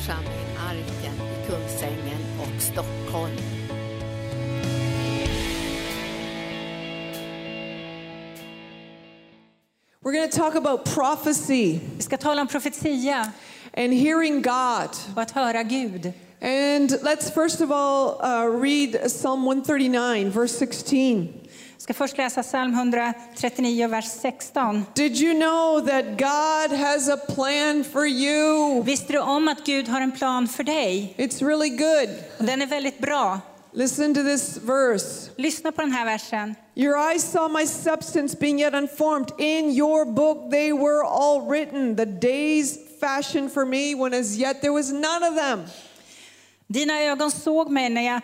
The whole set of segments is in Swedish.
församlingen Arken i Kungsängen och Stockholm. We're going to talk about prophecy Vi ska tala om profetia and hearing God. och att höra Gud. And let's first of all uh, read Psalm 139, verse 16. Jag ska först läsa psalm 139, vers 16. Did you know that God has a plan for you? Visste du om att Gud har en plan för dig? It's really good. Och den är väldigt bra. Listen to this verse. Lyssna på den här versen. Your eyes saw my substance being yet unformed. In your book they were all written, the days fashioned for me when as yet there was none of them. Dina ögon såg mig när jag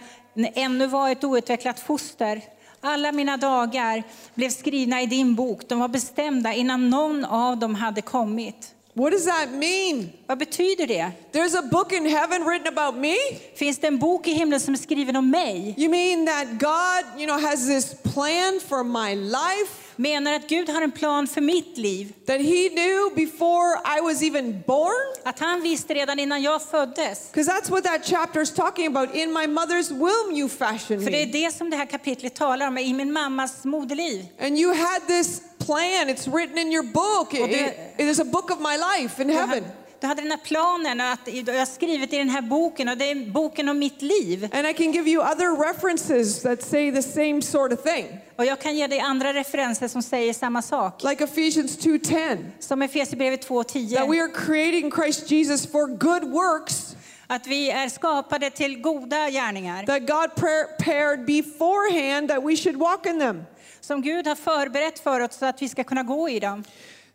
ännu var ett outvecklat foster. Alla mina dagar blev skrivna i din bok. De var bestämda innan någon av dem hade kommit. What does that mean? Vad betyder det? There's a book in heaven written about me? Finns det en bok i himlen som är skriven om mig? You mean that God, you know, has this plan for my life Menar att Gud har en plan för mitt liv? that he knew before I was even born? Att han visste redan innan jag föddes? Because that's what that chapter is talking about. In my mother's womb you fashioned För det är me. det som det här kapitlet talar om, i min mammas moderliv. And you had this plan. It's written in your book. It, it- it is a book of my life in heaven. Du hade den här planen, att jag har skrivit i den här boken, och det är boken om mitt liv. And I can give you other references that say the same sort of thing. Och jag kan ge dig andra referenser som säger samma sak. Like Ephesians 2:10, Som Efesierbrevet that we 2.10. are created in Christ Jesus for good works Att vi är skapade till goda gärningar. that God prepared beforehand that we should walk in them. Som Gud har förberett för oss så att vi ska kunna gå i dem.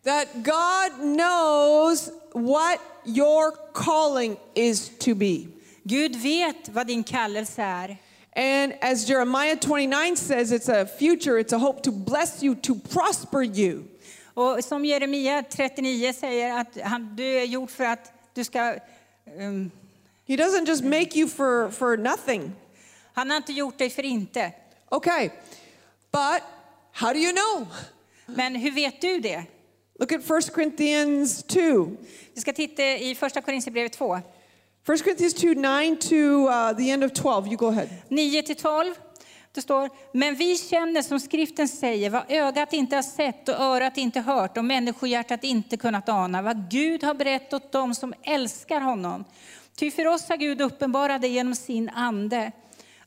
That God knows what your calling is to be. Gud vet vad din kallelse är. And as Jeremiah 29 says, it's a future, it's a hope to bless you, to prosper you. Och som Jeremia 39 säger, att han, du är gjord för att du ska... Um, He doesn't just make you for, for nothing. han har inte gjort dig för inte. Okay, but how do you know? Men hur vet du det? Look at 1 Corinthians 2. Vi ska titta i första Korinthierbrevet 2. 1 Corinthians 2 9 to uh, the end of 12. You go ahead. 9 till 12. Det står, men vi känner som skriften säger vad ögat inte har sett och örat inte hört och människohjärtat inte kunnat ana, vad Gud har berättat åt dem som älskar honom. Ty för oss har Gud uppenbarat det genom sin ande.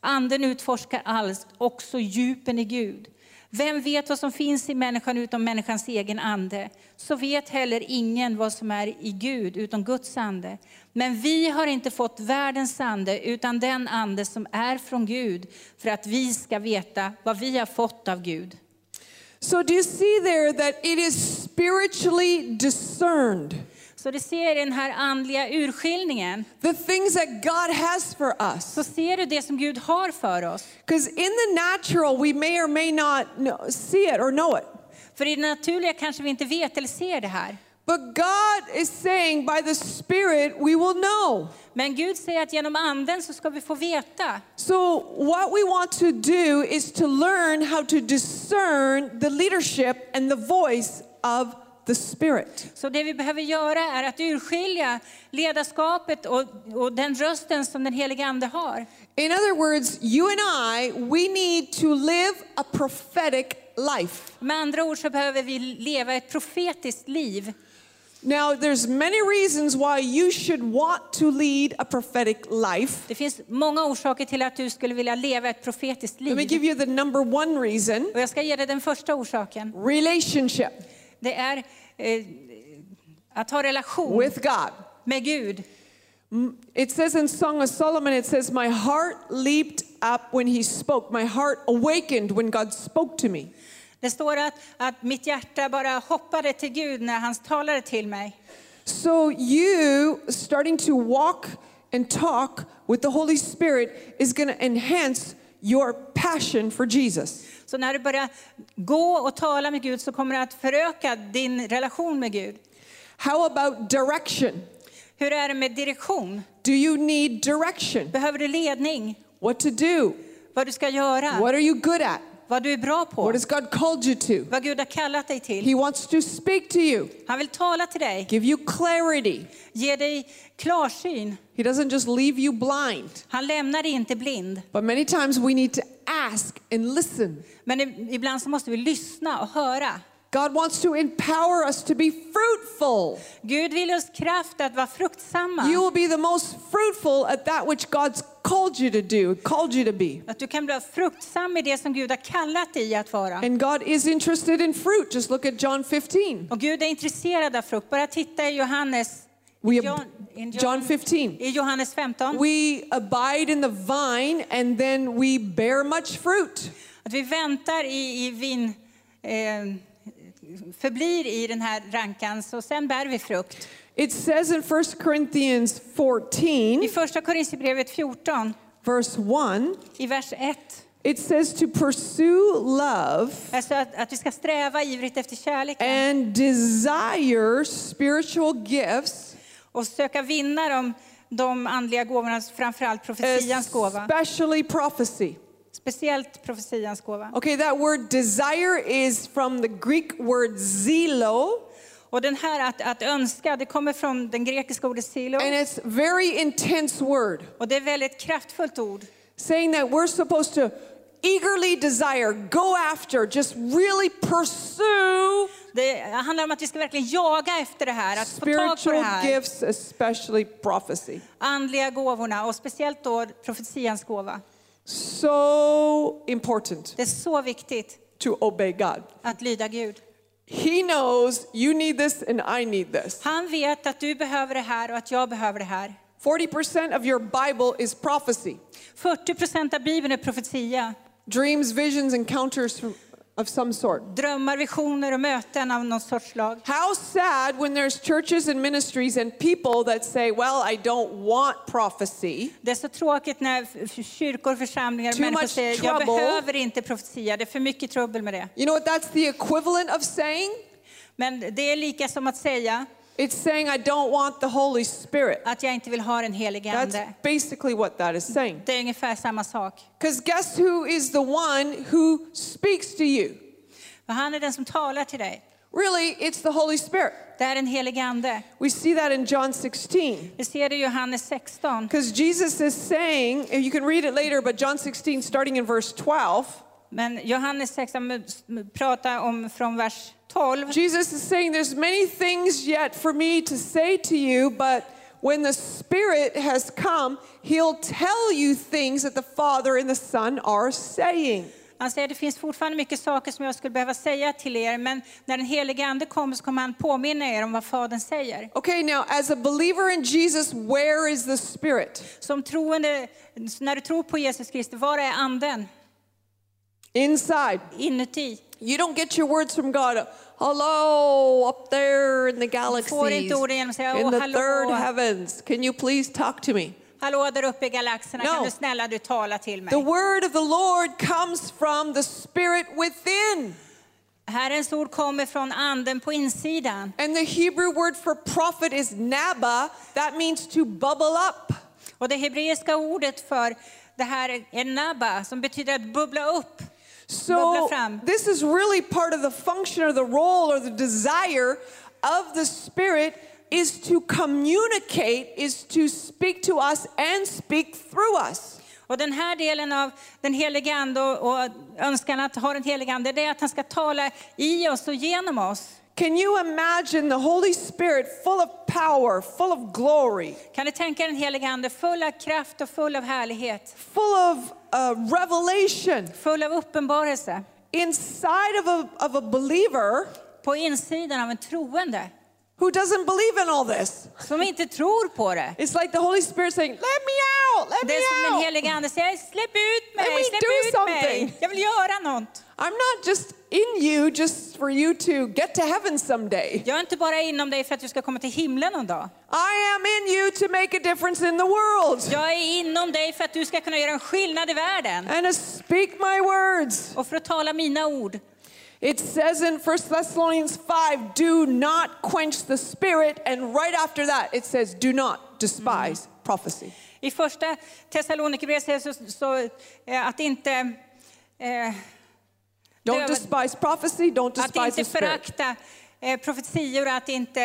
Anden utforskar allt, också djupen i Gud. Vem vet vad som finns i människan utom människans egen ande? Så vet heller ingen vad som är i Gud utom Guds ande. Men vi har inte fått världens ande utan den ande som är från Gud för att vi ska veta vad vi har fått av Gud. So, do you see there that it is spiritually discerned? Så det ser den här andliga urskiljningen. The things that God has for us. Så ser du det som Gud har för oss. Because in the natural, we may or may not know, see it or know it. För i det naturliga kanske vi inte vet eller ser det här. But God is saying by the Spirit, we will know. Men Gud säger att genom anden så ska vi få veta. So, what we want to do is to learn how to discern the leadership and the voice of the Spirit. Så det vi behöver göra är att urskilja ledarskapet och, och den rösten som den helige ande har. In other words, you and I, we need to live a prophetic life. Med andra ord så behöver vi leva ett profetiskt liv. Now, there's many reasons why you should want to lead a prophetic life. Det finns många orsaker till att du skulle vilja leva ett profetiskt Let me liv. give you the number one reason Och jag ska ge dig den första orsaken. relationship Det är eh, att ha relation with God. med Gud. It says in Song of Solomon, it says, My heart leaped up when he spoke. My heart awakened when God spoke to me. Det står att, att mitt hjärta bara hoppade till Gud när han talade till mig. So, you starting to walk and talk with the Holy Spirit is going to enhance your passion for Jesus. Så när du börjar gå och tala med Gud så kommer det att föröka din relation med Gud. How about direction? Hur är det med direktion? Do you need direction? Behöver du ledning? What to do? Vad du ska göra? What are you good at? Vad du är bra på, What has God called you to? vad Gud har kallat dig till. He wants to speak to you, Han vill tala till dig, give you clarity. ge dig klarsyn. He doesn't just leave you blind. Han lämnar dig inte blind. But many times we need to ask and listen. Men ibland så måste vi lyssna och höra. God wants to empower us to be fruitful. Gud vill oss kraft att vara fruktsamma. You will be the most fruitful at that which God's called you to do, called you to be. Att du kan bli fruktsam i det som Gud har kallat dig att vara. And God is interested in fruit. Just look at John 15. Och Gud är intresserad av frukt. Bara titta i Johannes, We John, John 15. i Johannes 15. We abide in the vine and then we bear much fruit. Att vi väntar i, i vin, eh, förblir i den här rankan, så sen bär vi frukt. It says in 1 Corinthians I 14, första Korinthierbrevet 14, verse 1, i vers 1, it says to pursue love alltså att, att vi ska sträva ivrigt efter kärleken and desire spiritual gifts, och söka vinna de, de andliga gåvorna, framförallt profetians gåva. especially prophecy. Speciellt profetians gåva. Okay, that word desire is from the Greek word zelo, Och den här att, att önska, det kommer från den grekiska ordet silo. and it's very intense word, Och det är väldigt kraftfullt ord. saying that we're supposed to eagerly desire, go after, just really pursue Det handlar om att vi ska verkligen jaga efter det här, att få tag på det här. gifts, especially prophecy. Andliga gåvorna och speciellt då profetians gåva. So important Det är så viktigt to obey God. att lyda Gud. He knows you need this and I need this. Han vet att du behöver det här och att jag behöver det här. 40% of your Bible is prophecy 40 procent av Bibeln är profetia. dreams, visions, encounters from, of some sort. Drömmar, visioner och möten av någon sorts slag. How sad when there's churches and ministries and people that say, Well, I don't want prophecy. Det är så tråkigt när kyrkor och församlingar och Too människor säger jag trouble." behöver inte profetia, det är för mycket trubbel med det. You know what that's the equivalent of saying? Men det är lika som att säga It's saying, I don't want the Holy Spirit. att jag inte vill ha den helige That's Ande. basically what that is saying. Det är ungefär samma sak. Because guess who is the one who speaks to you? För han är den som talar till dig. Really, it's the Holy Spirit. Det är den helige Ande. We see that in John 16. Vi ser det i Johannes 16. Because Jesus is saying, and you can read it later, but John 16, starting in verse 12, Men Johannes 16 pratar om från vers 12. Jesus is saying, There's many things yet for me to say to you, but when the Spirit has come, He'll tell you things that the Father and the Son are saying. Han säger det finns fortfarande mycket saker som jag skulle behöva säga till er, men när den helige Ande kommer så kommer han påminna er om vad Fadern säger. Okay, now as a believer in Jesus, where is the Spirit? Som troende, när du tror på Jesus Kristus, var är Anden? Inside. Inuti. You don't get your words from God. Hello, up there in the galaxies, inte orden genom att säga, in the third heavens. Can you please talk to me? hallå där uppe i galaxerna, No. kan du snälla du tala till mig? The word of the Lord comes from the Spirit within. Herrens ord kommer från Anden på insidan. And the Hebrew word for prophet is naba. That means to bubble up. Och det hebreiska ordet för det här är nabba, som betyder att bubbla upp. So this is really part of the function or the role or the desire of the Spirit is to communicate, is to speak to us and speak through us. Och den här delen av den helige Ande och, och önskan att ha den helige Ande, det är att han ska tala i oss och genom oss. Can you imagine the Holy Spirit full of power, full of glory, Kan du tänka den helige Ande full av kraft och full av härlighet, full of uh, revelation full av uppenbarelse inside of a, of a believer på insidan av en troende who doesn't believe in all this? som inte tror på det. It's like the Holy Spirit saying, Let me out, let me out. Det är som den out. helige Ande säger, släpp ut mig, släpp do ut something." mig. Jag vill göra något. I'm not just in you just for you to get to heaven someday. Jag är inte bara inom dig för att du ska komma till himlen någon dag. I am in you to make a difference in the world Jag är inom dig för att du ska kunna göra en skillnad i världen and to speak my words. och för att tala mina ord. It says in 1 Thessalonians 5, do not quench the spirit. And right after that, it says, do not despise prophecy. I första Thessalonikerbrevet sägs så, så eh, att inte, eh, Don't despise prophecy, don't Att despise inte the spirit. förakta eh, profetior att inte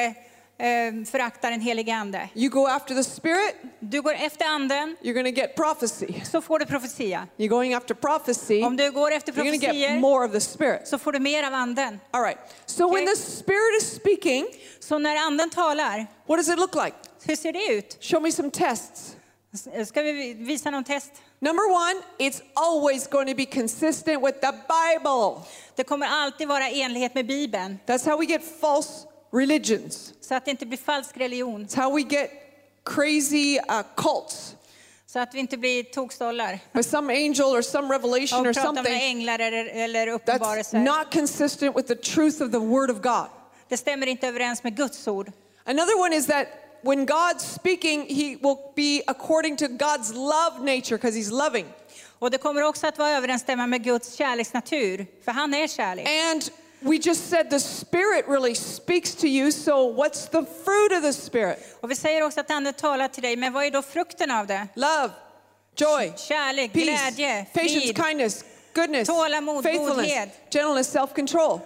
eh, förakta den helige Ande. You go after the spirit, Du går efter anden you're to get prophecy. så får du profetia. You're going after prophecy, Om du går efter you're to get profetier more of the spirit. så får du mer av anden. All right. So when Okay. the spirit is speaking, Så när anden talar, what does it look like? hur ser det ut? Show me some tests. Ska vi visa någon test? Number one, it's always going to be consistent with the Bible. Det kommer alltid vara i enlighet med Bibeln. That's how we get false religions. Så att det inte blir falsk religion. It's how we get crazy uh, cults Så att vi inte blir tokstollar. by some angel or some revelation or Och pratar med something änglar eller, eller that's not consistent with the truth of the Word of God. Det stämmer inte överens med Guds ord. Another one is that when God's speaking, He will be according to God's love nature because He's loving. Och det kommer också att vara överensstämma med Guds kärleksnatur, för han är kärlek. And we just said the Spirit really speaks to you, so what's the fruit of the Spirit? Och vi säger också att anden talar till dig, men vad är då frukten av det? Love, joy, Kärlek, peace, glädje, patience, frid, kindness, goodness, Tålamod, faithfulness, godhet. gentleness, self-control.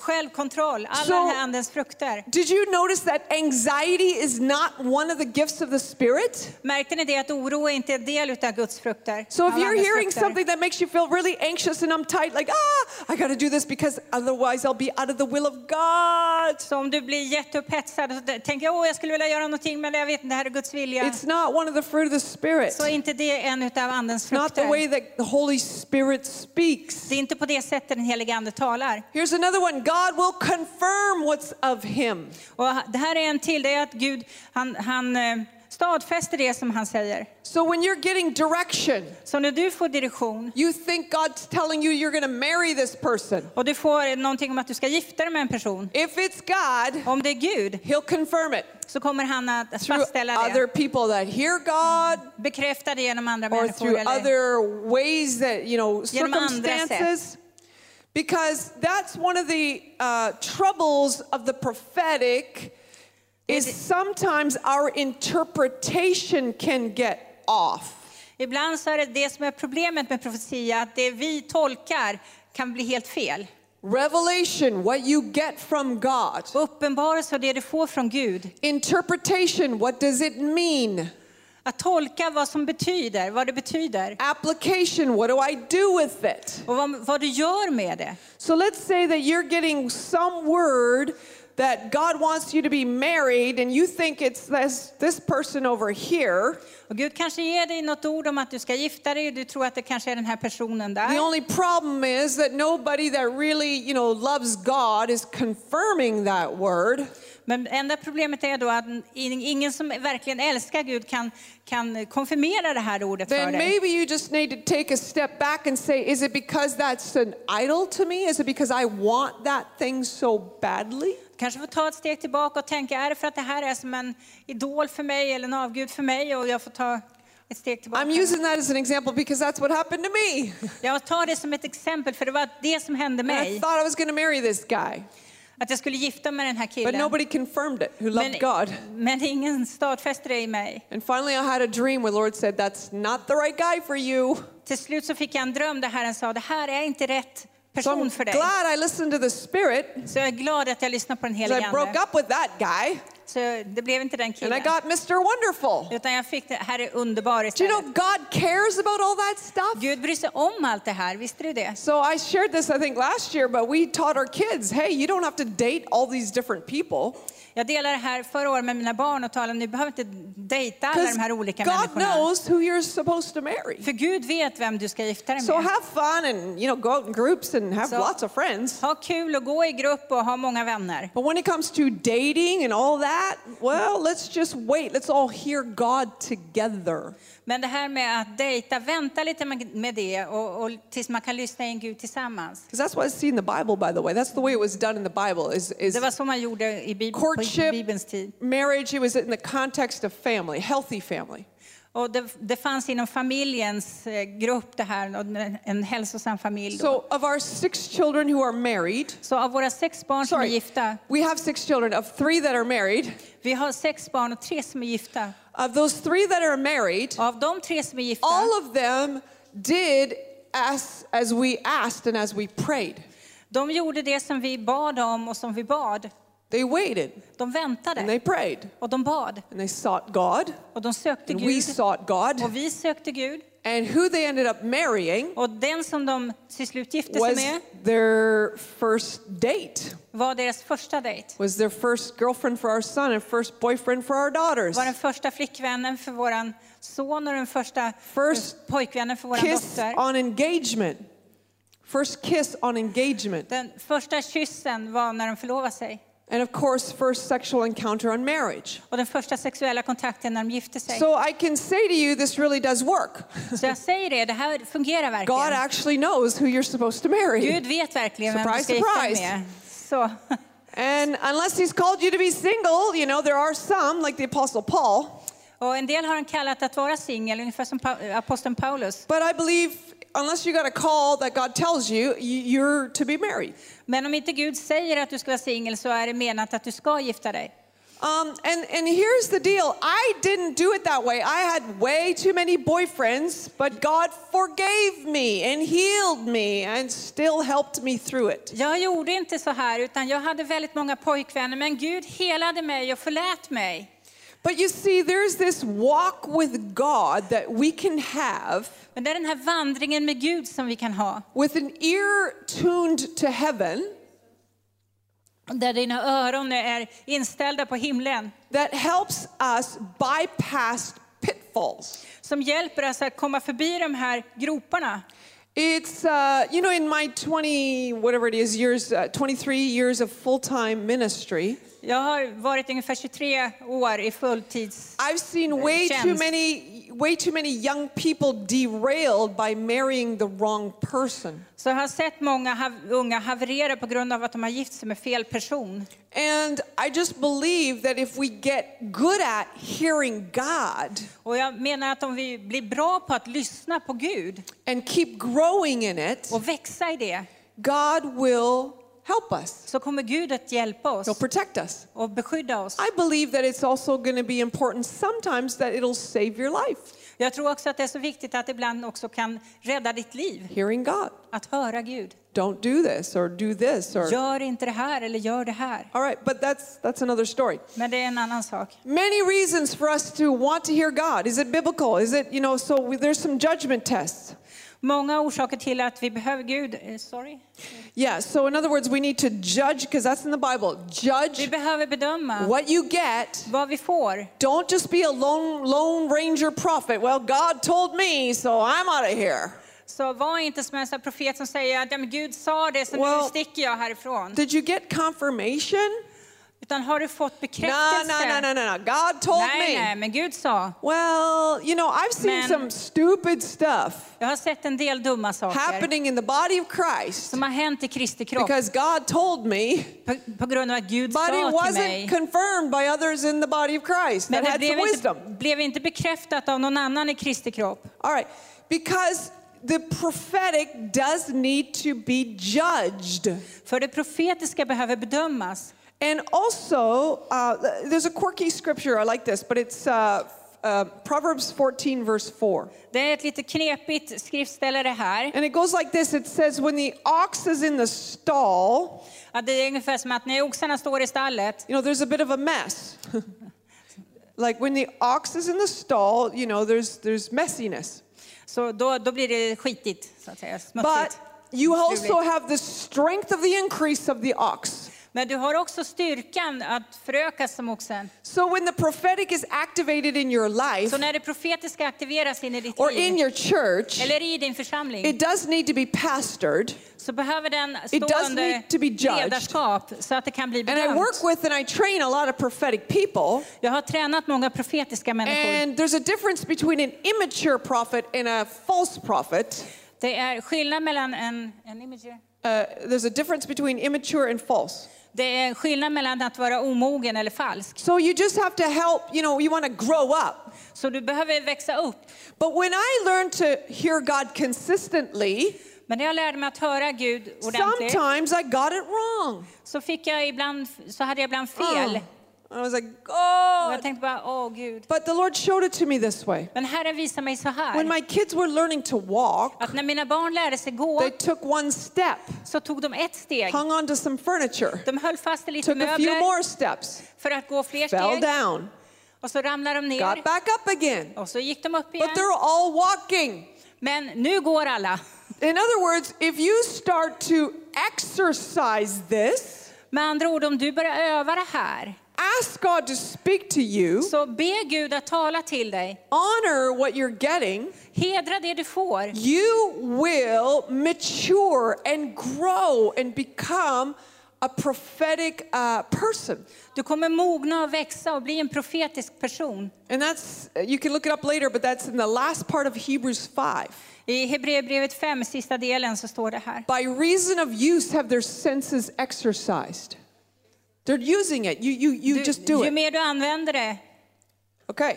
Självkontroll, alla här andens frukter. Did you notice that anxiety is not one of the gifts of the Spirit? Märkte ni det att oro är inte en del av Guds frukter? So if you're hearing frukter. something that makes you feel really anxious and uptight, like, ah, I got to do this because otherwise I'll be out of the will of God. Så om du blir jätteupphetsad och så tänker åh jag skulle vilja göra någonting men jag vet inte, det här är Guds vilja. It's not one of the fruit of the Spirit. Så inte det en utav andens It's not the way that the Holy Spirit speaks. Det är inte på det sättet den helige ande talar. Here's another one God will confirm what's of Him. Och det här är en till, det är att Gud han, han eh, stadfäster det som han säger. So when you're getting direction, Så när du får direktion you think God's telling you you're going to marry this person. och du får någonting om att du ska gifta dig med en person. If it's God, Om det är Gud He'll confirm it så kommer han att fastställa other det. people that hear God Bekräfta det genom andra or människor. through Eller, other ways that, you know, Genom andra sätt. circumstances. Because that's one of the uh, troubles of the prophetic is sometimes our interpretation can get off. ibland så är det det som är problemet med profetia, att det vi tolkar kan bli helt fel. Revelation, what you get from God. Uppenbarelse och det du får från Gud. Interpretation, what does it mean? Att tolka vad som betyder, vad det betyder. Application, what do I do with it? Och vad, vad du gör med det. So let's say that you're getting some word that God wants you to be married, and you think it's this, this person over here. Och Gud kanske ger dig något ord om att du ska gifta dig och du tror att det kanske är den här personen The där. only problem is that nobody that really, you know, loves God is confirming that word. Men enda problemet är då att ingen som verkligen älskar Gud kan, kan konfirmera det här ordet för Then dig. maybe you just need to take a step back and say, is it because that's an idol to me? Is it because I want that thing so badly? Kanske får ta ett steg tillbaka och tänka, är det för att det här är som en idol för mig eller en avgud för mig och jag får ta ett steg tillbaka. I'm using that as an example because that's what happened to me. Jag tar det som ett exempel för det var det som hände And I mig. thought I was going to marry this guy, Att jag skulle gifta mig med den här but killen. nobody confirmed it who loved Men, God. men ingen stadfäste det i mig. And finally, I had a dream where Lord said, That's not the right guy for you. Till slut så fick jag en dröm där Herren sa, det här är inte rätt person I'm för dig. glad I listened to the Spirit Så jag är glad att jag lyssnade på den helige I broke up with that guy Så det blev inte den and I got Mr. Wonderful. Utan jag fick det här är underbar Do you know. God cares about all that stuff? Gud bryr sig om allt det här, visste du det? So I shared this, I think, last year, but we taught our kids hey, you don't have to date all these different people Jag delade det här förra året med mina barn och talade, ni behöver inte dejta alla de här olika God människorna. knows who you're supposed to marry. För Gud vet vem du ska gifta dig So med. have fun and you know go out in groups and have So- lots of friends. Ha kul och gå i grupp och ha många vänner. But when it comes to dating and all that, well, let's just wait. Let's all hear God together. Men det här med att dejta, vänta lite med det och, och tills man kan lyssna in Gud tillsammans. Because that's what I see in the Bible, by the way. That's the way it was done in the Bible. Is, is Det var så man gjorde i Bib- på courtship, Bibelns tid. marriage. It was in the context of family, healthy family. Och det, det fanns inom familjens eh, grupp det här, en- hälsosam familj. Då. So of our six children who are married, Så av våra sex barn som är gifta, we have six children. Of three that are married, vi har sex barn och tre som är gifta. Of those three that are married, av de tre som är gifta, all of them did as as we asked and as we prayed. De gjorde det som vi bad om och som vi bad. They waited De and väntade they prayed och de bad and they sought God och de sökte and we Gud sought God. och vi sökte Gud. And who they ended up marrying Och den som de till slut gifte sig med their first date, var deras första dejt. was their first girlfriend for our son and first boyfriend for our daughters. var den första flickvännen för våran son och den första First pojkvännen för våran Kiss dotter. on engagement. First kiss on engagement. Den första kyssen var när de förlovade sig. And of course, first sexual encounter on marriage. Och den första sexuella kontakten när de gifte sig. So I can say to you, this really does work. Så jag säger det, det här fungerar God actually knows who you're supposed to marry. Gud vet verkligen vem du Surprise, gifta dig surprise. med. Så. And unless He's called you to be single, you know, there are some, like the Apostle Paul. Och en del har han kallat att vara singel, ungefär som aposteln Paulus. But I believe, unless you got a call that God tells you- you're to be married. Men om inte Gud säger att du ska vara singel så är det menat att du ska gifta dig. Um, and, and here's the deal I didn't do it that way. I had way too many boyfriends, but God forgave me and healed me and still helped me through it. Jag gjorde inte så här, utan jag hade väldigt många pojkvänner, men Gud helade mig och förlät mig. But you see, there's this walk with God that we can have Men det är den här vandringen med Gud som vi kan ha. with an ear tuned to heaven Där dina öron är inställda på himlen. that helps us bypass pitfalls. Som hjälper oss att komma förbi de här groparna. It's, uh, you know, in my 20, whatever it is, years, uh, 23 years of full time ministry, Jag har varit ungefär 23 år i fulltids... I've seen way too Tjänst. many, way too many young people derailed by marrying the wrong person. Så jag har sett många unga haverera på grund av att de har gift sig med fel person. And I just believe that if we get good at hearing God Och jag menar att om vi blir bra på att lyssna på Gud and keep growing in it, och växa i det, God will help us. så kommer Gud att hjälpa He'll protect us. och beskydda oss. I believe that it's also going to be important sometimes that it'll save your life, Jag tror också att det är så viktigt att ibland också kan rädda ditt liv. hearing God. Att höra Gud. Don't do this or do this or Gör inte det här eller gör det här. All right, but that's that's another story. Men det är en annan sak. Many reasons for us to want to hear God. Is it biblical? Is it, you know, so we, there's some judgment tests. Många orsaker till att vi behöver Gud. eh, Sorry. Yeah, so in other words, we need to judge because that's in the Bible. Vi Judge behöver bedöma what you get. vad vi får. Don't just be a lone lone ranger prophet. Well, God told me, so I'm out of here. Så var inte som en profet som säger att Gud sa det så Well- nu sticker jag härifrån. Did you get confirmation? Utan har du fått bekräftelse? no, no, no, no, no. God told Nej, nej, me. men Gud sa. Well, you know, I've seen Men- some stupid stuff Jag har sett en del dumma saker happening in the body of Christ som har hänt i Kristi kropp because God told me. på, på grund av att Gud But it sa till wasn't mig. confirmed by others in the body of Christ Men that det had some wisdom. inte, blev inte bekräftat av någon annan i Kristi kropp. All right, because the prophetic does need to be judged. För det profetiska behöver bedömas. And also, uh, there's a quirky scripture, I like this, but it's uh, uh, Proverbs 14, verse 4. Det är ett lite knepigt skriftställe det här. And it goes like this it says, When the ox is in the stall, Att det är ungefär som att när oxarna står i stallet you know, there's a bit of a mess. like when the ox is in the stall, you know, there's, there's messiness. så då, då blir det skitigt, så att säga, But you also have the strength of the increase of the ox. Men du har också styrkan att förökas som oxen. So when the prophetic is activated in your life Så när det profetiska aktiveras in i ditt or in liv, your church, eller i din församling, it does need to be pastored. så behöver den It stå does under need to be judged. ledarskap så att det kan bli And I work bedömt. with and I train a lot of prophetic people. Jag har tränat många profetiska människor. And there's a difference between an immature prophet and a false prophet. Det är skillnad mellan en, en imager. Uh, there's a difference between immature and false. Det är skillnad mellan att vara omogen eller falsk. So you just have to help, you know, you want to grow up. Så du behöver växa upp. But when I learned to hear God consistently, Men när jag lärde mig att höra Gud ordentligt sometimes I got it wrong. så, fick jag ibland, så hade jag ibland fel. And I was like, Och jag God. tänkte bara, åh Gud. But the Lord showed it to me this way. Men Herren visar mig så When här. my kids were learning to walk, Att när mina barn lärde sig gå they took one step, så tog de ett steg. hung onto some furniture, De höll fast i lite took a few möbler more steps, för att gå fler fell steg. down, Och så ramlade de ner. got back up again. Och så gick de upp But igen. they're all walking. Men nu går alla. In other words, if you start to exercise this, Med andra ord, om du börjar öva det här, ask God to speak to you, så be Gud att tala till dig. honor what you're getting, Hedra det du får. you will mature and grow and become a prophetic uh, person. Du kommer mogna och växa och bli en profetisk person. And that's, you can look it up later, but that's in the last part of Hebrews 5. I Hebreerbrevet 5, sista delen, så står det här. By reason of use have their senses exercised. They're using it. You, you, you Du, just do ju it. mer du använder det, Okay.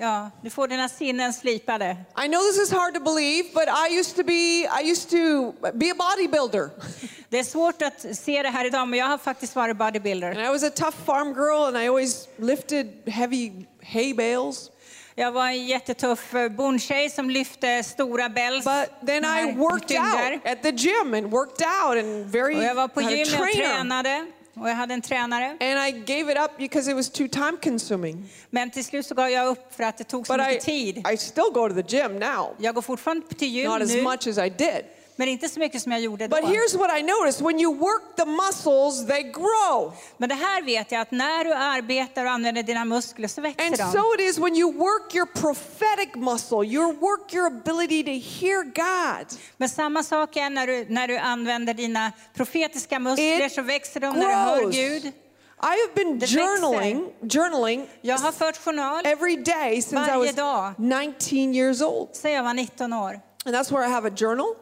ja, du får dina sinnen slipade. I know this is hard to believe, but I used to be I used to be a bodybuilder. Det är svårt att se det här idag, men jag har faktiskt varit bodybuilder. And I was a tough farm girl and I always lifted heavy hay bales. Jag var en jättetuff eh, bondtjej som lyfte stora bells. But then I worked out at the gym and worked out and very Och jag var på gymmet och tränade. Och jag hade en tränare. And I gave it up because it was too time consuming. Men till slut så gav jag upp för att det tog så But I, mycket tid. I still go to the gym now. Jag går fortfarande till gym Not as nu, much as I did. Men inte så mycket som jag gjorde då. But here's what I noticed when you work the muscles, they grow. Men det här vet jag att när du arbetar och använder dina muskler så växer And de. so it is when you work your prophetic muscle, you work your ability to hear God. Men samma sak är när du, när du använder dina profetiska muskler It så växer de när du hör grows. Gud. I have been journaling, journaling Jag har fört journal every day since I was dag. 19 years old. jag var 19 år. And that's where I have a journal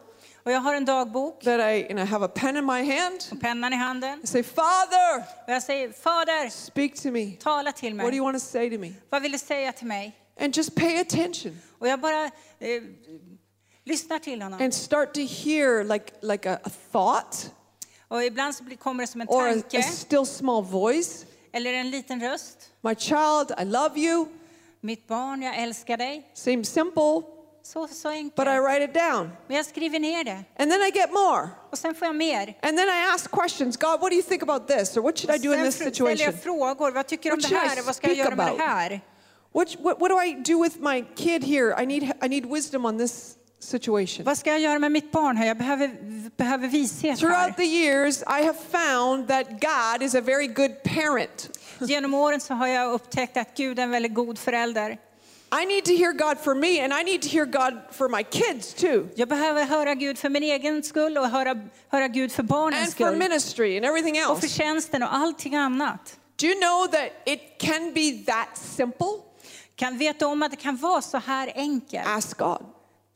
Och jag har en dagbok that I, and I have a pen in my hand. och pennan i handen. I say, Father, Och jag säger, Fader, speak to me. tala till What do you mig. want to say to me? Vad vill du säga till mig? And just pay attention Och jag bara eh, lyssnar till honom. and start to hear like, like a, a thought Och ibland så kommer det som en or tanke a still small voice. eller en liten röst. My child, I love you. Mitt barn, jag älskar dig. Seems simple, Så, så but I write it down. Men jag skriver ner det. And then I get more. Och sen får jag mer. And then I ask questions God, what do you think about this? Or what should I do in this situation? jag frågor. Vad tycker du om det här? Vad ska jag göra med det här? What, what, what do I do with my kid here? I need, I need wisdom on this situation. Vad ska jag göra med mitt barn här? Jag behöver, behöver vishet här. Throughout the years, I have found that God is a very good parent. Genom åren så har jag upptäckt att Gud är en väldigt god förälder. I need to hear God for me, and I need to hear God for my kids too, Jag behöver höra Gud för min egen skull och höra, höra Gud för barnens and for skull. ministry and everything Och för else. tjänsten och allting annat. Do you know that it can be that simple? Kan veta om att det kan vara så här enkelt. Ask God.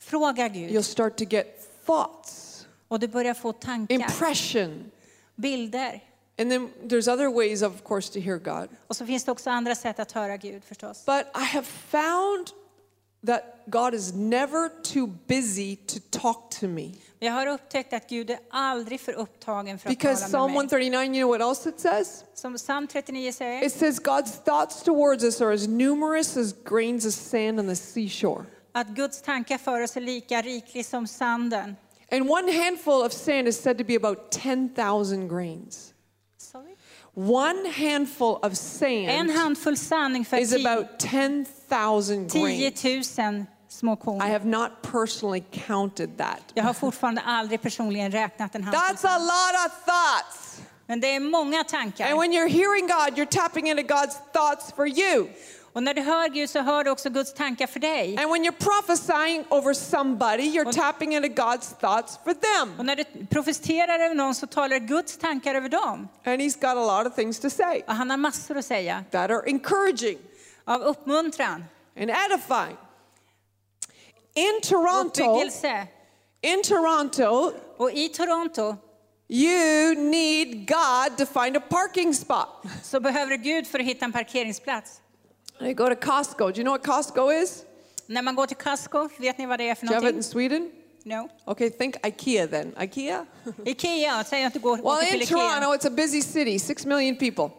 Fråga Gud. You'll start to get thoughts, Och du börjar få tankar, impression. bilder. And then there's other ways, of course, to hear God. Och så finns det också andra sätt att höra Gud förstås. But I have found that God is never too busy to talk to me. Jag har upptäckt att Gud är aldrig för upptagen för att Because tala Psalm med mig. 139, you know what else it says? Som psalm 39 säger, It says, God's thoughts towards us are as numerous as grains of sand on the seashore. att Guds tankar för oss är lika riklig som sanden. And one handful of sand is said to be about 10,000 grains. One handful of En sand handfull sanning för is about 10,000 grains. 10 000 små korn. I have not personally counted that. Jag har fortfarande aldrig personligen räknat en handfull That's a lot of thoughts. Men det är många And when you're hearing God, you're tapping into God's thoughts for you. Och när du hör Gud så hör du också Guds tankar för dig. And when you're prophesying over somebody, you're tapping into God's thoughts for Och them. när du profeterar över någon så talar Guds tankar över dem. And He's got a lot of things to say Och han har massor att säga. that are encouraging Av uppmuntran, and edifying. In Toronto, in Toronto, Och i Toronto you need God to find a parking spot. så behöver Gud för att hitta en parkeringsplats. I go to Costco. Do you know what Costco is? När man går till Costco, vet ni vad det är för Do you have it in någonting? Sweden? No. Okay, think IKEA then. IKEA? Ikea, säg att du går Well, åker till in Ikea. Toronto, it's a busy city, six million people.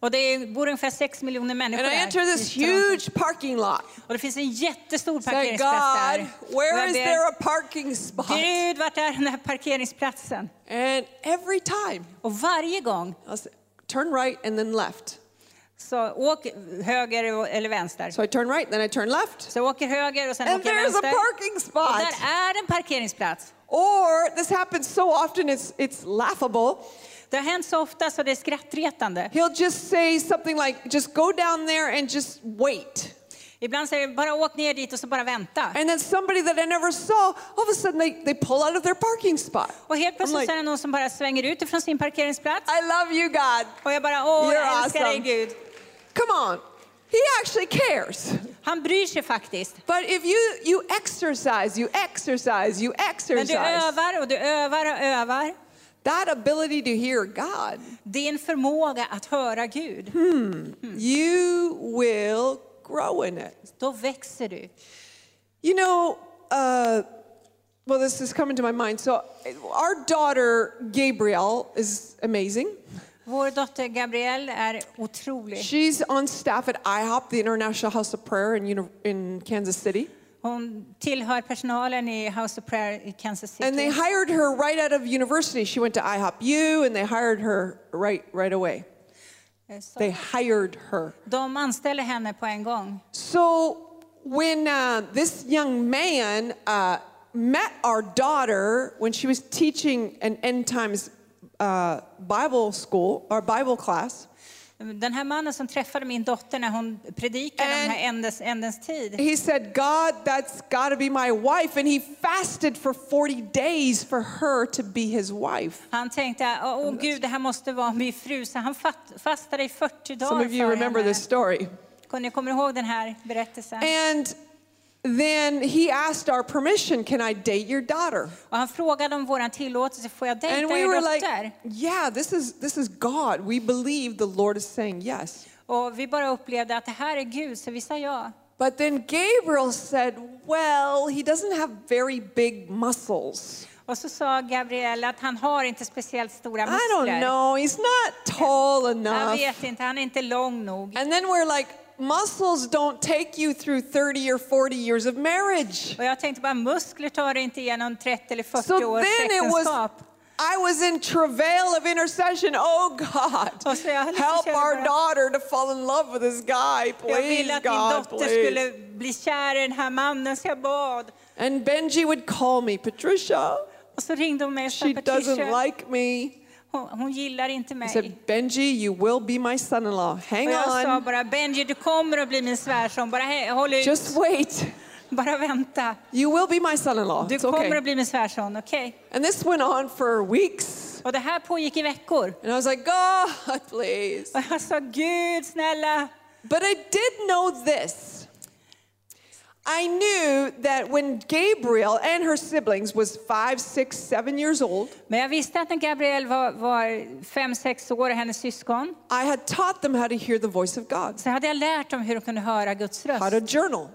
Och det bor ungefär 6 miljoner människor And I där. enter this i Toronto. huge parking lot. Och det finns en jättestor Say, parkeringsplats där. God, Och where jag is ber, there a parking spot? Gud, vart är den här parkeringsplatsen? And every time, Och varje gång I'll say, turn right and then left. Så åk höger och- eller vänster. So I turn right, then I turn left. Så åker höger och sen And åker there's a parking Och spot. där är en parkeringsplats. Or this happens so often it's it's laughable. Det har hänt så ofta så det är skrattretande. He'll just say something like, just go down there and just wait. Ibland säger det bara åk ner dit och så bara vänta. And then somebody that I never saw, all of a sudden they, they pull out of their parking spot. Och helt plötsligt like- är det någon som bara svänger ut ifrån sin parkeringsplats. I love you, God. Och jag bara, åh, You're jag älskar dig awesome. Gud. Come on. He actually cares. Han bryr sig faktiskt. But if you you exercise, you exercise, you Men du exercise övar och du övar och övar. that ability to hear God, Din förmåga att höra Gud, you will grow in it. då växer du. You know, uh, well, this is coming to my mind. So, our daughter Gabrielle is amazing. Vår dotter Gabrielle är otrolig. She's on staff at IHOP, the International House of Prayer in, in Kansas City. Hon tillhör personalen i House of Prayer i Kansas City. And they hired her right out of university. She went to IHOP U and they hired her right, right away. Så They hired her. De anställer henne på en gång. So when uh, this young man uh, met our daughter when she was teaching an end times uh, Bible school or Bible class, Den här mannen som träffade min dotter när hon predikade om den här ändens, ändens tid. he said, God, that's got to be my wife. And he fasted for 40 days for her to be his wife. Han tänkte, åh Gud, det här måste vara min fru. Så han fast, fastade i 40 dagar Some of you remember henne. this story. Ni kommer ihåg den här berättelsen? And then he asked our permission, can I date your daughter? Och han frågade om våran tillåtelse, får jag And we er were like, yeah, this is this is God. We believe the Lord is saying yes. Och vi bara upplevde att det här är Gud, så vi sa ja. But then Gabriel said, well, he doesn't have very big muscles. Och så sa Gabriel att han har inte speciellt stora I don't know. He's not tall Jag enough. vet inte, han är inte lång nog. And then we're like, muscles don't take you through 30 or 40 years of marriage. Och jag tänkte bara, muskler tar inte igenom 30 eller 40 So års then it was, äktenskap. I was in travail of intercession. Oh God, Och så jag liksom help our daughter to fall in love with this guy, please, ville att min God, please. skulle bli kär i den här mannen, så jag bad. And Benji would call me, Patricia. Och så ringde hon mig och sa, She doesn't like me. Hon, hon gillar inte mig. said, Benji, you will be my son-in-law. Hang Och jag sa on, bara, Benji du kommer att bli min svärson, bara he- håll ut, just wait. bara vänta. You will be my son-in-law. Du It's kommer okay. att bli min svärson, okej? And this went on for weeks. Och det här pågick i veckor. And I was like, God, please. Och jag sa, Gud snälla. But I did know this. I knew that when Gabriel and her siblings was five, six, seven years old, Men jag visste att när Gabriel var, var fem, sex år, hennes syskon, I had taught them how to hear the voice of God, så hade jag lärt dem hur de kunde höra Guds how to röst journal.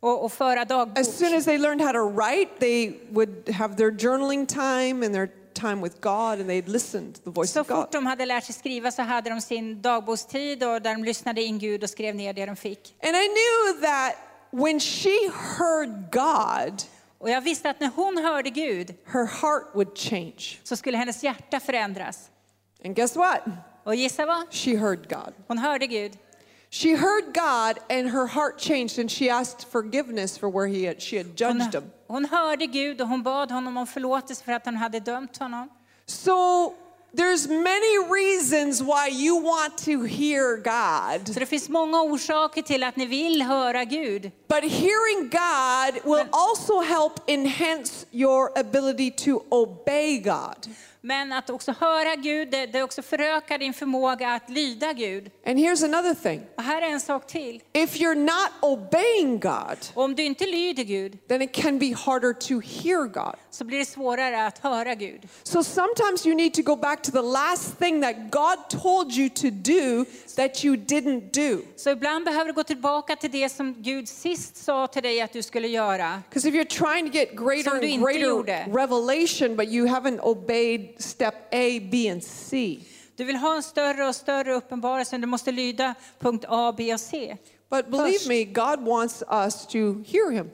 och, och föra dagbok. As soon as they learned how to write, they would have their journaling time and their time with God, and they'd listen to the voice Så of fort God. de hade lärt sig skriva så hade de sin dagbokstid och där de lyssnade in Gud och skrev ner det de fick. And I knew that when she heard God, Och jag visste att när hon hörde Gud her heart would change. så skulle hennes hjärta förändras. And guess what? Och gissa vad? She heard God. Hon hörde Gud. She heard God, and her heart changed, and she asked forgiveness for where he had, she had Hon, judged him. hon hörde Gud och hon bad honom om förlåtelse för att han hade dömt honom. So there's many reasons why you want to hear God. Så det finns många orsaker till att ni vill höra Gud. But hearing God will also help enhance your ability to obey God. Men att också höra Gud, det, det också förökar din förmåga att lyda Gud. And here's another thing Och här är en sak till. if you're not obeying God, Om du inte lyder Gud then it can be harder to hear God. så blir det svårare att höra Gud. So sometimes you need to go back to the last thing that God told you to do that you didn't do. Så ibland behöver du gå tillbaka till det som Gud sist sa till dig att du skulle göra. Because if you're trying to get greater and greater revelation, but you haven't obeyed step A, B, and C, Du vill ha en större och större uppenbarelse, du måste lyda punkt A, B och C. But believe me, God wants us to hear him.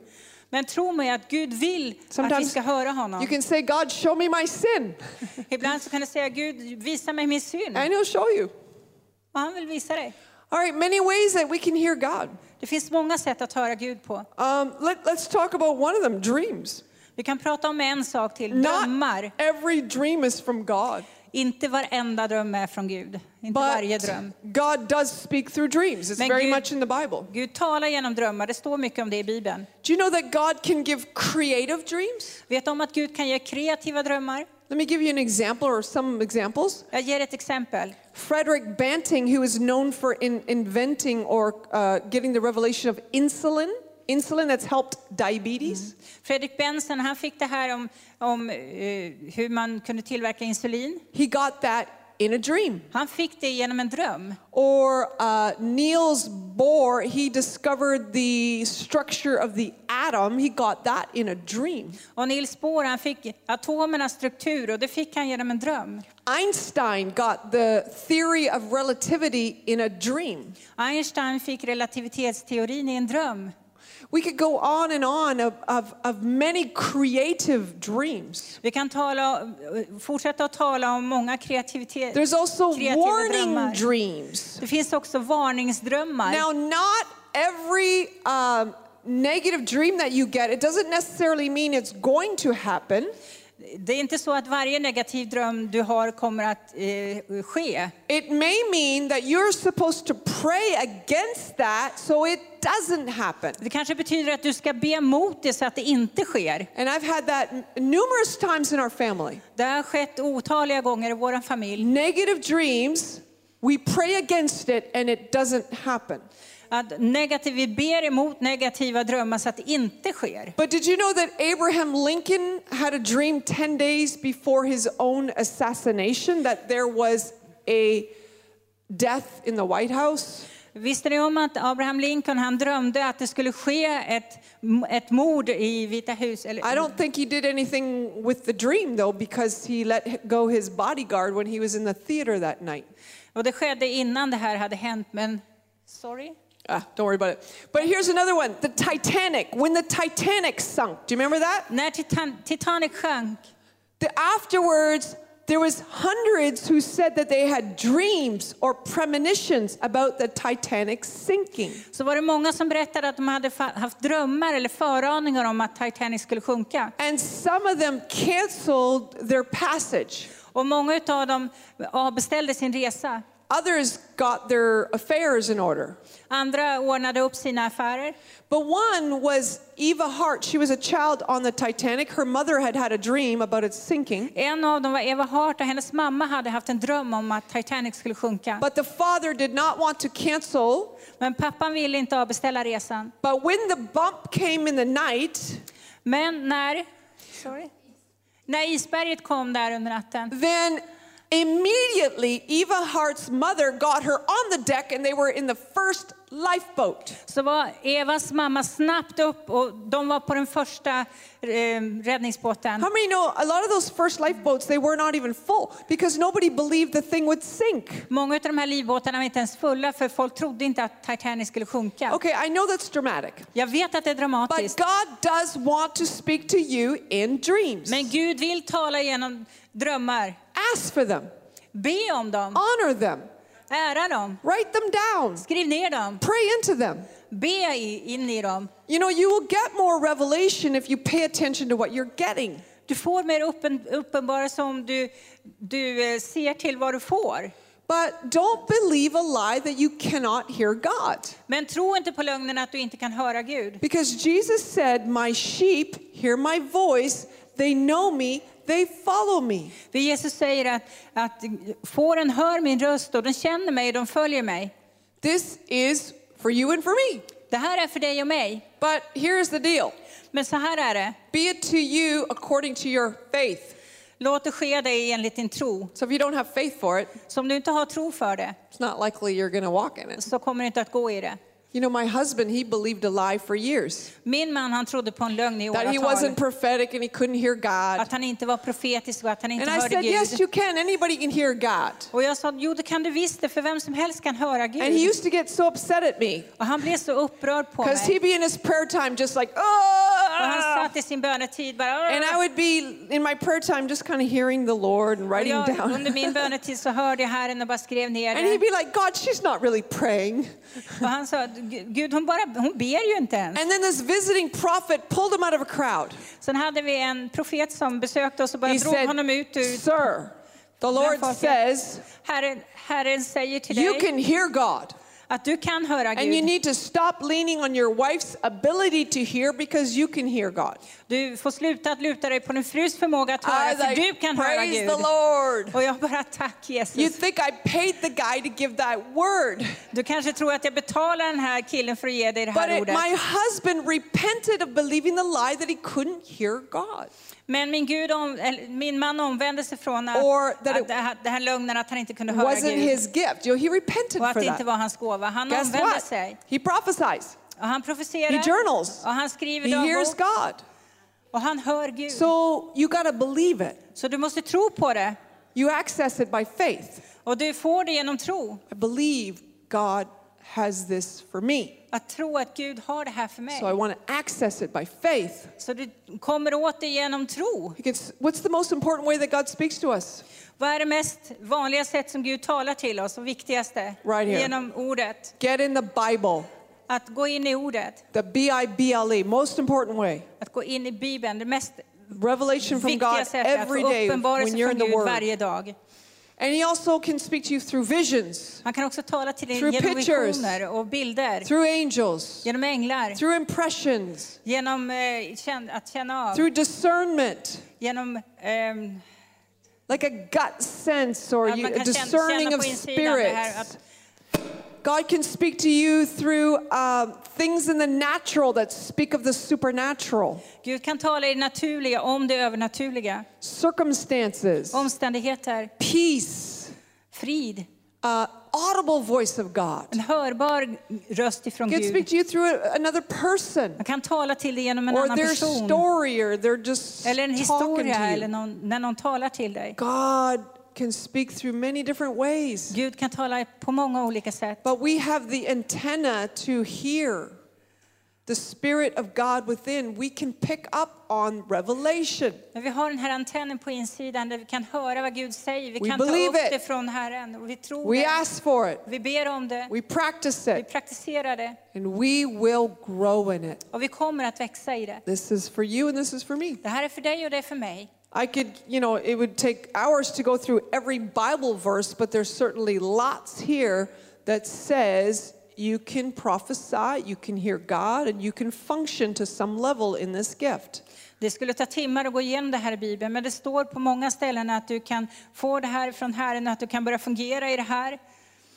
Men tro mig att Gud vill att vi Sometimes ska höra you can say, God, show me my sin, Ibland så kan du säga Gud, visa mig min synd. and he'll show you. Och han vill visa dig. All right, many ways that we can hear God. Det finns många sätt att höra Gud på. Um, let, let's talk about one of them dreams. Vi kan prata om en sak till, Not drömmar. every dream is from God, Inte varenda dröm är från Gud. Inte varje but dröm. God does speak through dreams. It's Men very Gud- much in the Bible. Gud talar genom drömmar, det står mycket om det i Bibeln. Do you know that God can give creative dreams? Vet du om att Gud kan ge kreativa drömmar? Let me give you an example or some examples. Jag ger ett exempel. Frederick Banting, who is known for in, inventing or uh, getting the revelation of insulin, insulin that's helped diabetes. Fredrik Benson han fick det här om, om eh, hur man kunde tillverka insulin. He got that in a dream. Han fick det genom en dröm. Or uh, Niels Bohr, he discovered the structure of the atom. He got that in a dream. Och Niels Bohr han fick atomernas struktur och det fick han genom en dröm. Einstein got the theory of relativity in a dream. Einstein fick relativitetsteorin i en dröm. We could go on and on of, of, of many creative dreams. Vi kan tala, fortsätta att tala om många kreativitet, There's also warning drömmar. dreams. Det finns också varningsdrömmar. Now, not every um, negative dream that you get, it doesn't necessarily mean it's going to happen. Det är inte så att varje negativ dröm du har kommer att eh, ske. It may mean that you're supposed to pray against that so it doesn't happen. Det kanske betyder att du ska be emot det så att det inte sker. And I've had that numerous times in our family. Det har skett otaliga gånger i vår familj. Negative dreams, we pray against it and it doesn't happen. Att negativ, vi ber emot negativa drömmar så att det inte sker. But did you know that Abraham Lincoln had a dream 10 days before his own assassination that there was a death in the White House? Visste ni om att Abraham Lincoln han drömde att det skulle ske ett, ett mord i Vita hus? Eller, I don't think he did anything with the dream though because he let go his bodyguard when he was in the theater that night. Och det skedde innan det här hade hänt, men sorry? Ah, don't worry about it. But here's another one the Titanic. When the Titanic sunk, do you remember that? När Titan, Titanic sjönk The, afterwards, there was hundreds who said that they had dreams or premonitions about the Titanic sinking. så var det många som berättade att de hade haft drömmar eller föraningar om att Titanic skulle sjunka. And some of them canceled their passage. Och många av dem avbeställde sin resa. Others got their affairs in order. Andra ordnade upp sina affärer. But one was Eva Hart. She was a child on the Titanic. Her mother had had a dream about it sinking. En av dem var Eva Hart och hennes mamma hade haft en dröm om att Titanic skulle sjunka. But the father did not want to cancel. Men pappan ville inte avbeställa resan. But when the bump came in the night, Men när, sorry, när isberget kom där under natten then immediately Eva Hart's mother got her on the deck and they were in the first lifeboat. så var Evas mamma snabbt upp och de var på den första eh, räddningsbåten. How many know a lot of those first lifeboats they were not even full because nobody believed the thing would sink. Många av de här livbåtarna var inte ens fulla för folk trodde inte att Titanic skulle sjunka. Okay, I know that's dramatic. Jag vet att det är But. God does want to speak to you in dreams. Men Gud vill tala genom drömmar. Ask for them. Be om dem, Honor them. ära dem, Write them down. skriv ner dem, Pray into them. be in i dem. You know, you will get more revelation if you pay attention to what you're getting. Du får mer uppen, uppenbarelse om du, du eh, ser till vad du får. But don't believe a lie that you cannot hear God. Men tro inte på lögnen att du inte kan höra Gud. Because Jesus said, My sheep hear my voice, they know me, they follow me. För Jesus säger att, att fåren hör min röst och de känner mig och de följer mig. This is for you and for me. Det här är för dig och mig. But here's the deal Men så här är det. be it to you according to your faith. Låt det ske dig enligt din tro. So if you don't have faith for it, Så om du inte har tro för det it's not likely you're walk in it. så kommer du inte att gå i det. You know, my husband, he believed a lie for years Min man han trodde på en lögn i that he wasn't prophetic and he couldn't hear God. Att han inte var profetisk och att han inte And I said, Gud. Yes, you can. Anybody can hear God. Och jag sa, jo det kan du visst det, för vem som helst kan höra Gud. And he used to get so upset at me och han blev så upprörd på because he'd be in his prayer time just like, Och han oh. satt i sin bönetid bara... Ah! And I would be in my prayer time just kind of hearing the Lord and writing jag, down. under min bönetid så hörde jag Herren och bara skrev ner And he'd be like, God, she's not really praying. Och han sa, Gud hon, bara, hon ber ju inte ens. And then this visiting prophet pulled him out of a crowd. Sen hade vi en profet som besökte oss och bara He drog said, honom ut ur... Sir, the Lord folket. says Herren, Herren säger till you dig can hear God. Att du kan höra And you Gud. need to stop leaning on your wife's ability to hear because you can hear God. Du får sluta att luta dig på din frus förmåga att höra, för like, du kan höra Gud. the Lord. Och jag bara, tack You Jesus. think I paid the guy to give that word. Du kanske tror att jag betalar den här killen för att ge dig det But här it, ordet. my husband repented of believing the lie that he couldn't hear God. Men min, Gud om, min man omvände sig från att, Or that it att det, här, lögnen att han inte kunde höra Wasn't Gud. his gift. You know, he repented och att for det inte var hans gåva. Han Guess omvände what? sig. He prophesies. Och han profeterar. He journals. Och han skriver He hears. God. Och han hör Gud. Så, So you got to believe it. du måste tro på det. You access it by faith. Och du får det genom tro. I believe God has this for me. Att tro att Gud har det här för mig. So I want to access it by faith. Så du kommer åt det genom tro. Gets- What's the most important way that God speaks to us? Vad är det mest vanliga sätt som Gud talar till oss och viktigaste? Right here. Genom ordet. Get in the Bible. Att gå in i ordet. The B I B L E, most important way. Att gå in i Bibeln. Det mest Revelation from God every day when you're in the Word. And He also can speak to you through visions, Han kan också tala till dig Through genom pictures. visioner och bilder. through angels, Genom änglar. through impressions, Genom eh, att känna av. through discernment, Genom ehm, like a gut sense or you, a discerning of på insidan det här spirits. God can speak to you through uh, things in the natural that speak of the supernatural, Gud kan tala i det naturliga om det övernaturliga. circumstances, Omständigheter, peace, frid, uh, audible voice of God. en hörbar röst ifrån He can speak to you through another person Man kan tala till dig genom en or annan their person. story or they're just Eller en talking historia, to eller you. någon, när någon talar till dig. God can speak through many different ways. Gud kan tala på många olika sätt. But we have the antenna to hear the Spirit of God within. We can pick up on revelation. Men vi har den här antennen på insidan där vi kan höra vad Gud säger. Vi We kan ta believe upp it. det från Herren och vi tror We det. ask for it, Vi ber om det. we practice Vi it, praktiserar det. and we will grow in it. Och vi kommer att växa i det. This is for you and this is for me. Det här är för dig och det är för mig. I could, you know, it would take hours to go through every Bible verse, but there's certainly lots here that says you can prophesy, you can hear God, and you can function to some level in this gift. Det skulle ta timmar att gå igenom det här i Bibeln, men det står på många ställen att du kan få det här från Herren, att du kan börja fungera i det här.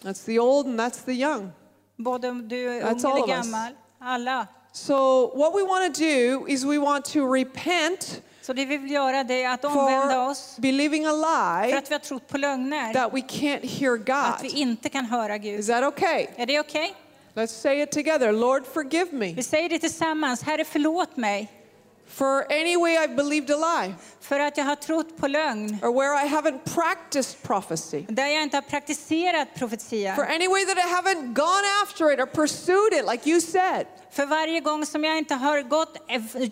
That's the old and that's the young. Både du är That's ung all eller gammal. Alla. So, what we want to do is we want to repent Så det vi vill göra det är att omvända oss believing a för lie att vi har trott på lögner. that we can't hear Att vi God. inte kan höra Gud. Is that okay? Är det okej? Let's say it together. Lord, forgive me Vi säger det tillsammans. Herre, förlåt mig for any way I've believed a lie för att jag har trott på lögn. or where I haven't practiced prophecy. Där jag inte har praktiserat For any way that I haven't gone after it or pursued it, like you said. För varje gång som jag inte har gått,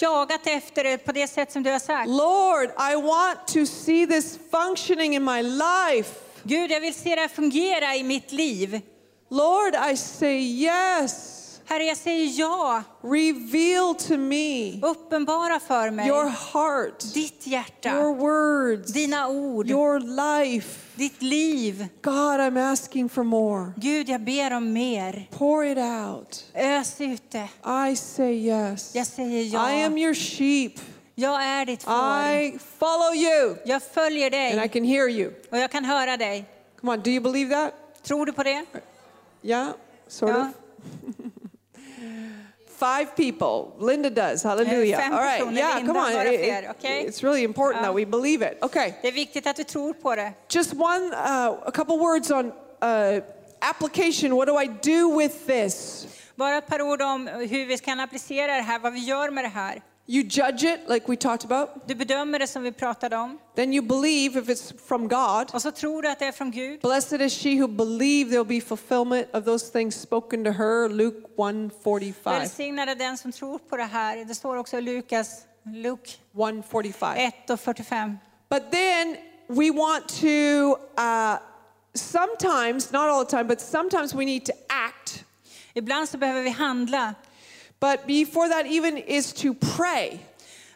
jagat efter det på det sätt som du har sagt. Lord, I want to see this functioning in my life. Gud, jag vill se det fungera i mitt liv. Lord, I say yes. Herre, jag säger ja. Reveal to me Uppenbara för mig your heart, ditt your hjärta, words, dina ord, your life. ditt liv. God, I'm asking for more. Gud, jag ber om mer. Pour it out. Ös ut det. I say yes. Jag säger I ja. am your sheep. Jag är ditt får. I follow you Jag följer and I dig can hear you. och jag kan höra dig. Come on, do you believe that? Tror du på det? Yeah, sort Ja. of. Five people. Linda does. Hallelujah. fem All right. Yeah, Linda, come on. It- it- okay? It's really important Ja. that we believe it. Okay. Det är viktigt att vi tror på det. Just one, uh, a couple words on uh, application. What do I do with this? Bara ett par ord om hur vi kan applicera det här, vad vi gör med det här. You judge it, like we talked about. Du bedömer det som vi pratade om. Then you believe if it's from God. Och så tror du att det är från Gud. Blessed is she who believed there'll be fulfillment of those things spoken to her. Luke 145. Välsignad är den som tror på det här. Det står också i Lukas, Luke 145. 1 och 45. But then we want to, uh, sometimes, not all the time, but sometimes we need to act. Ibland så behöver vi handla. But before that, even is to pray,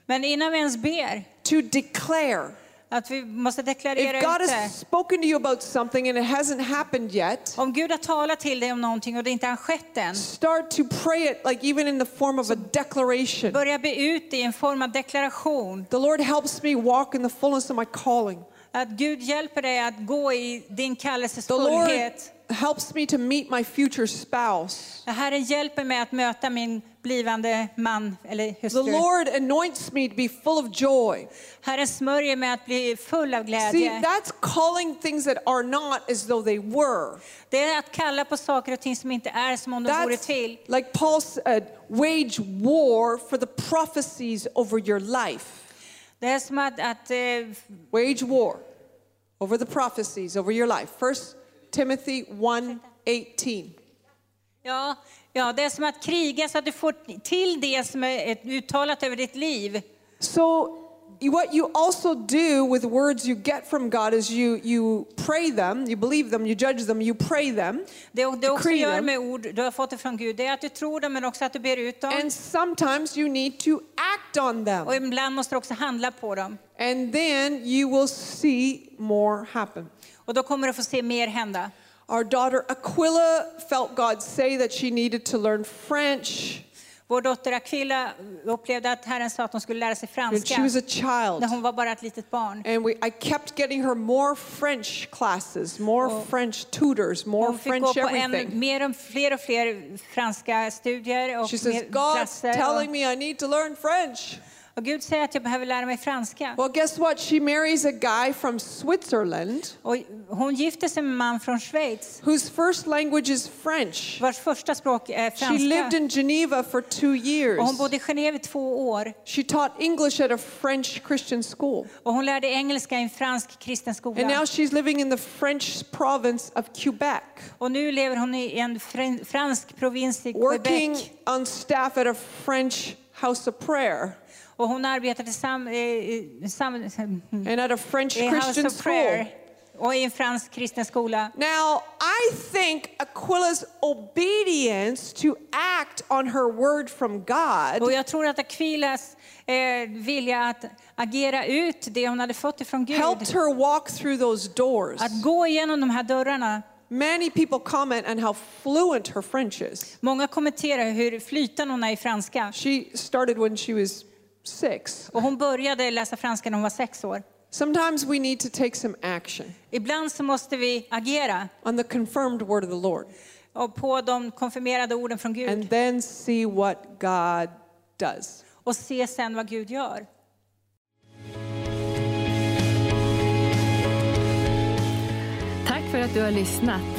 Men innan vi ens ber, to declare. att vi måste deklarera If God has spoken to you about something and it hasn't happened yet, Om Gud har talat till dig om någonting och det inte har skett än, start to pray it, like even in the form of a declaration. börja be ut det i en form av deklaration. The Lord helps me walk in the fullness of my calling. Att Gud hjälper dig att gå i din kallelses fullhet. helps me to meet my future spouse. Herren hjälper mig att möta min blivande man eller The. Lord anoints me to be full of joy. Herren smörjer mig att bli full av See, that's calling things that are not as though they were. Det är att kalla på saker och ting som inte är som om de vore That's till. like Paul said, wage war for the prophecies over your life. Det är som att, att eh, Wage war over the prophecies over your life. First Timothy 1:18. Ja, ja, det är som att kriga så att du får till det som är uttalat över ditt liv. So what you also do with words you get from God is you you pray them, you believe them, you judge them, you pray them. Det du också gör med ord du har fått det från Gud, det är att du tror dem men också att du ber ut dem. And sometimes you need to act on them. Och ibland måste du också handla på dem. And then you will see more happen. Och då kommer du få se mer hända. Our daughter Aquila felt God say that she needed to learn French Vår dotter Aquila upplevde att Herren sa att hon skulle lära sig franska she was a child. när hon var bara ett litet barn. And we, I kept getting her more French classes, more French tutors, more Hon fick French gå på everything. en, mer och fler och fler franska studier och She says, God's telling Och, me I need to learn French. Och Gud säger att jag behöver lära mig franska. Well, guess what? She marries a guy from Switzerland Och hon gifte sig med en man från Schweiz whose first language is French. vars första språk är She lived franska. in Geneva for two years. Och hon bodde i Genève i två år. She taught English at a French Christian school. Och hon lärde engelska i en fransk kristen And now skola. she's living in the French province of Quebec, Och nu lever hon i en fran- fransk provins i working Quebec. on staff at a French house of prayer Och hon arbetar tillsammans and at a French Christian school. Och i en fransk kristen skola. Now, I think Aquila's obedience to act on her word from Och God jag tror att Aquilas eh, vilja att agera ut det hon hade fått ifrån Gud, helped her walk through those doors. att gå igenom de här dörrarna. Many people comment on how fluent her French is. Många kommenterar hur flytande hon är i franska. She started when she was six. Och hon började läsa franska när hon var sex år. Sometimes we need to take some action Ibland så måste vi agera on the confirmed word of the Lord och på de konfirmerade orden från Gud and then see what God does. och se sen vad Gud gör. Tack för att du har lyssnat.